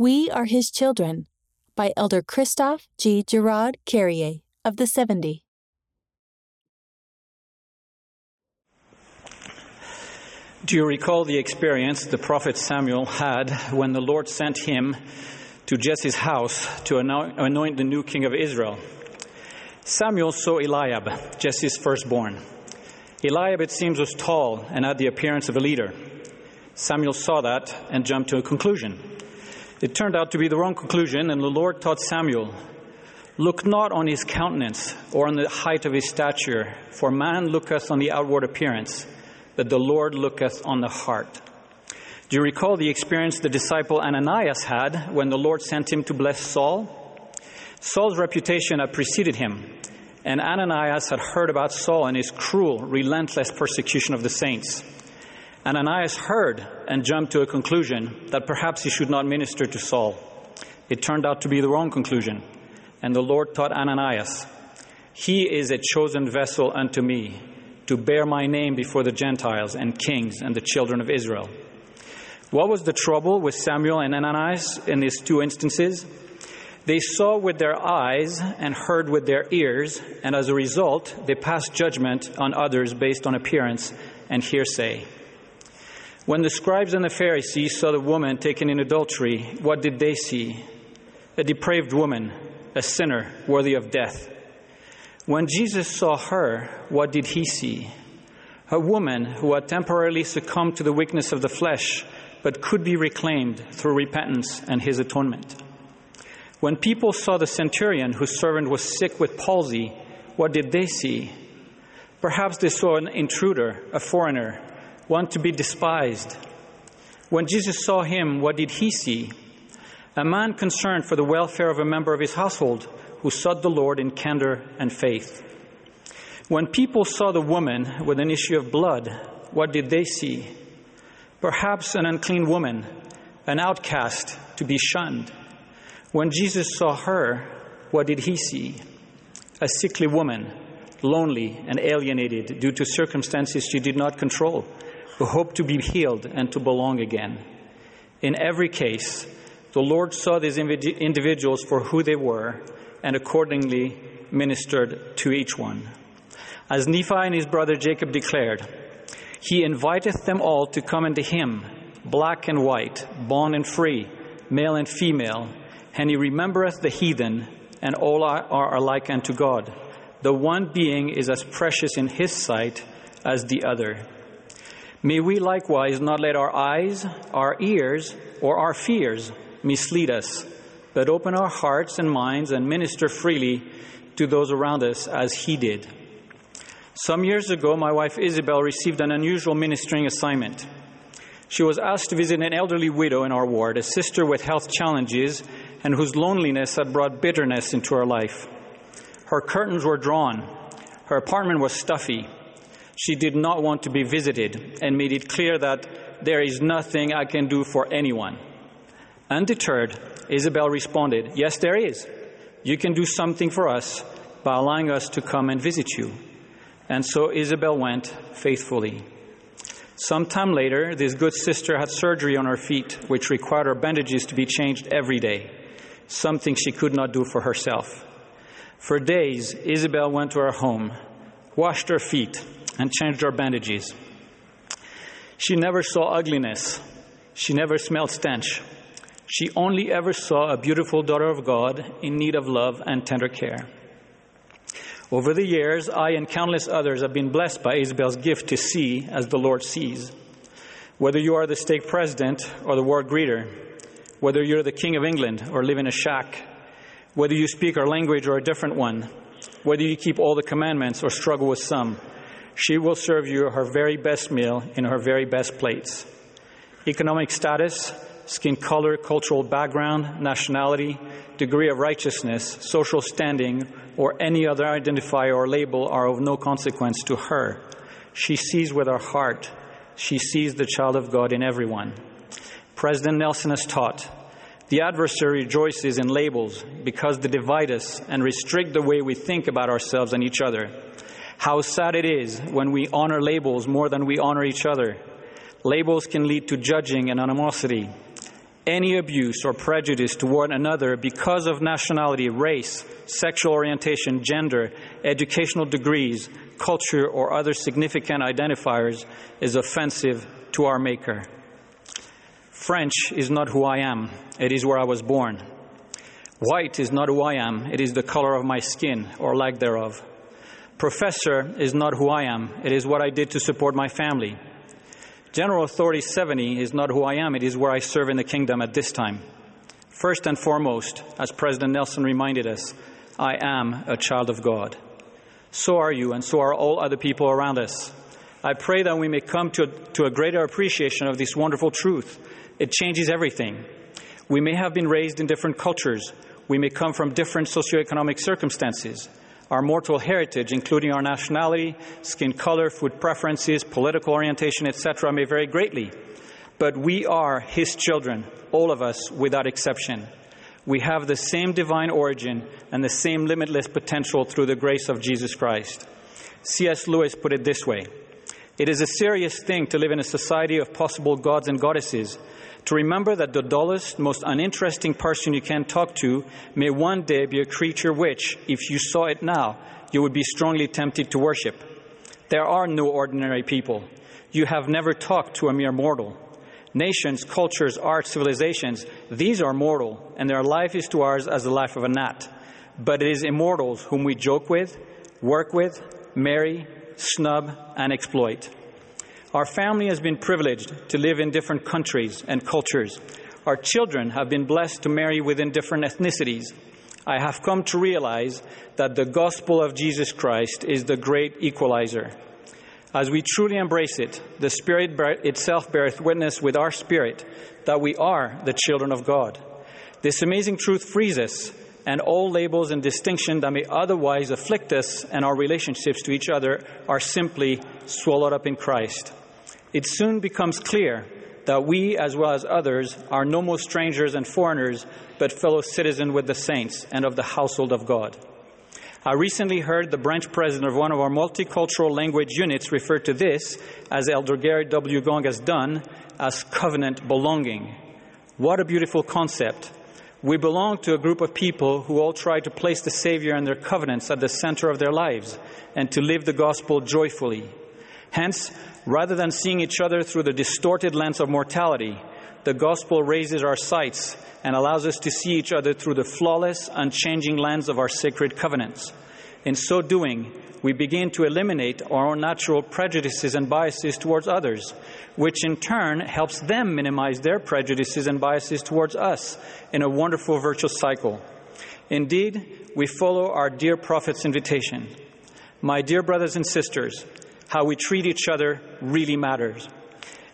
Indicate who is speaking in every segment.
Speaker 1: We Are His Children by Elder Christophe G. Giraud-Carrier of the 70.
Speaker 2: Do you recall the experience the prophet Samuel had when the Lord sent him to Jesse's house to anoint the new king of Israel? Samuel saw Eliab, Jesse's firstborn. Eliab, it seems, was tall and had the appearance of a leader. Samuel saw that and jumped to a conclusion. It turned out to be the wrong conclusion, and the Lord taught Samuel Look not on his countenance or on the height of his stature, for man looketh on the outward appearance but the Lord looketh on the heart. Do you recall the experience the disciple Ananias had when the Lord sent him to bless Saul? Saul's reputation had preceded him, and Ananias had heard about Saul and his cruel, relentless persecution of the saints. Ananias heard and jumped to a conclusion that perhaps he should not minister to Saul. It turned out to be the wrong conclusion, and the Lord taught Ananias, He is a chosen vessel unto me to bear my name before the Gentiles and kings and the children of Israel. What was the trouble with Samuel and Ananias in these two instances? They saw with their eyes and heard with their ears, and as a result, they passed judgment on others based on appearance and hearsay. When the scribes and the Pharisees saw the woman taken in adultery, what did they see? A depraved woman, a sinner worthy of death. When Jesus saw her, what did he see? A woman who had temporarily succumbed to the weakness of the flesh, but could be reclaimed through repentance and his atonement. When people saw the centurion whose servant was sick with palsy, what did they see? Perhaps they saw an intruder, a foreigner, one to be despised. When Jesus saw him, what did he see? A man concerned for the welfare of a member of his household who sought the Lord in candor and faith. When people saw the woman with an issue of blood, what did they see? Perhaps an unclean woman, an outcast to be shunned. When Jesus saw her, what did he see? A sickly woman, lonely and alienated due to circumstances she did not control, who hoped to be healed and to belong again. In every case, the Lord saw these individuals for who they were and accordingly ministered to each one. As Nephi and his brother Jacob declared, He inviteth them all to come unto him, black and white, bond and free, male and female, and he remembereth the heathen, and all are alike unto God. The one being is as precious in his sight as the other. May we likewise not let our eyes, our ears, or our fears mislead us but open our hearts and minds and minister freely to those around us as He did. Some years ago, my wife Isabel received an unusual ministering assignment. She was asked to visit an elderly widow in our ward, a sister with health challenges and whose loneliness had brought bitterness into her life. Her curtains were drawn, her apartment was stuffy. She did not want to be visited and made it clear that there is nothing I can do for anyone. Undeterred, Isabel responded, Yes, there is. You can do something for us by allowing us to come and visit you. And so Isabel went faithfully. Some time later, this good sister had surgery on her feet, which required her bandages to be changed every day, something she could not do for herself. For days, Isabel went to her home, washed her feet, and changed her bandages. She never saw ugliness. She never smelled stench. She only ever saw a beautiful daughter of God in need of love and tender care. Over the years, I and countless others have been blessed by Isabel's gift to see as the Lord sees. Whether you are the stake president or the ward greeter, whether you're the king of England or live in a shack, whether you speak our language or a different one, whether you keep all the commandments or struggle with some, she will serve you her very best meal in her very best plates. Economic status, skin color, cultural background, nationality, degree of righteousness, social standing, or any other identifier or label are of no consequence to her. She sees with her heart. She sees the child of God in everyone. President Nelson has taught the adversary rejoices in labels because they divide us and restrict the way we think about ourselves and each other. How sad it is when we honor labels more than we honor each other. Labels can lead to judging and animosity. Any abuse or prejudice toward another because of nationality, race, sexual orientation, gender, educational degrees, culture, or other significant identifiers is offensive to our Maker. French is not who I am, it is where I was born. White is not who I am, it is the color of my skin, or lack thereof. Professor is not who I am, it is what I did to support my family. General Authority 70 is not who I am, it is where I serve in the kingdom at this time. First and foremost, as President Nelson reminded us, I am a child of God. So are you, and so are all other people around us. I pray that we may come to, to a greater appreciation of this wonderful truth. It changes everything. We may have been raised in different cultures. We may come from different socioeconomic circumstances. Our mortal heritage, including our nationality, skin color, food preferences, political orientation, etc., may vary greatly. But we are His children, all of us, without exception. We have the same divine origin and the same limitless potential through the grace of Jesus Christ. C.S. Lewis put it this way It is a serious thing to live in a society of possible gods and goddesses to remember that the dullest, most uninteresting person you can talk to may one day be a creature which, if you saw it now, you would be strongly tempted to worship. There are no ordinary people. You have never talked to a mere mortal. Nations, cultures, arts, civilizations, these are mortal, and their life is to ours as the life of a gnat. But it is immortals whom we joke with, work with, marry, snub, and exploit. Our family has been privileged to live in different countries and cultures. Our children have been blessed to marry within different ethnicities. I have come to realize that the gospel of Jesus Christ is the great equalizer. As we truly embrace it, the Spirit itself beareth witness with our spirit that we are the children of God. This amazing truth frees us, and all labels and distinction that may otherwise afflict us and our relationships to each other are simply swallowed up in Christ it soon becomes clear that we, as well as others, are no more strangers and foreigners, but fellow citizens with the saints and of the household of God. I recently heard the branch president of one of our multicultural language units refer to this, as Elder Gerrit W. Gong has done, as covenant belonging. What a beautiful concept. We belong to a group of people who all try to place the Savior and their covenants at the center of their lives and to live the gospel joyfully. Hence, Rather than seeing each other through the distorted lens of mortality, the gospel raises our sights and allows us to see each other through the flawless, unchanging lens of our sacred covenants. In so doing, we begin to eliminate our own natural prejudices and biases towards others, which in turn helps them minimize their prejudices and biases towards us in a wonderful virtuous cycle. Indeed, we follow our dear prophet's invitation. My dear brothers and sisters, how we treat each other really matters.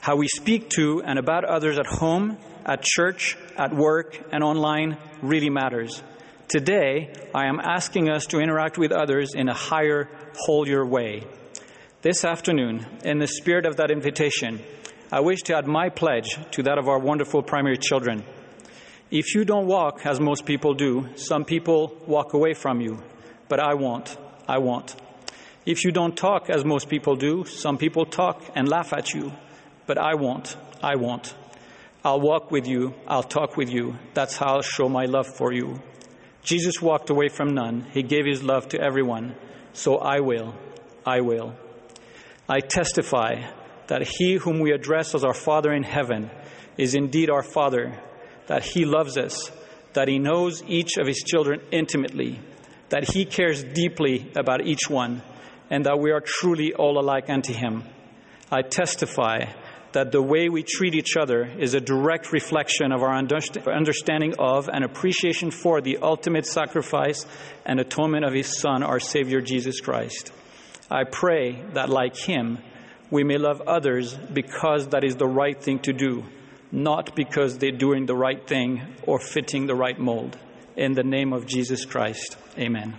Speaker 2: How we speak to and about others at home, at church, at work, and online really matters. Today, I am asking us to interact with others in a higher, holier way. This afternoon, in the spirit of that invitation, I wish to add my pledge to that of our wonderful primary children. If you don't walk as most people do, some people walk away from you, but I won't. I won't. If you don't talk as most people do, some people talk and laugh at you, but I won't. I won't. I'll walk with you. I'll talk with you. That's how I'll show my love for you. Jesus walked away from none. He gave his love to everyone. So I will. I will. I testify that he whom we address as our Father in heaven is indeed our Father, that he loves us, that he knows each of his children intimately, that he cares deeply about each one and that we are truly all alike unto Him. I testify that the way we treat each other is a direct reflection of our understanding of and appreciation for the ultimate sacrifice and atonement of His Son, our Savior Jesus Christ. I pray that, like Him, we may love others because that is the right thing to do, not because they're doing the right thing or fitting the right mold. In the name of Jesus Christ, amen.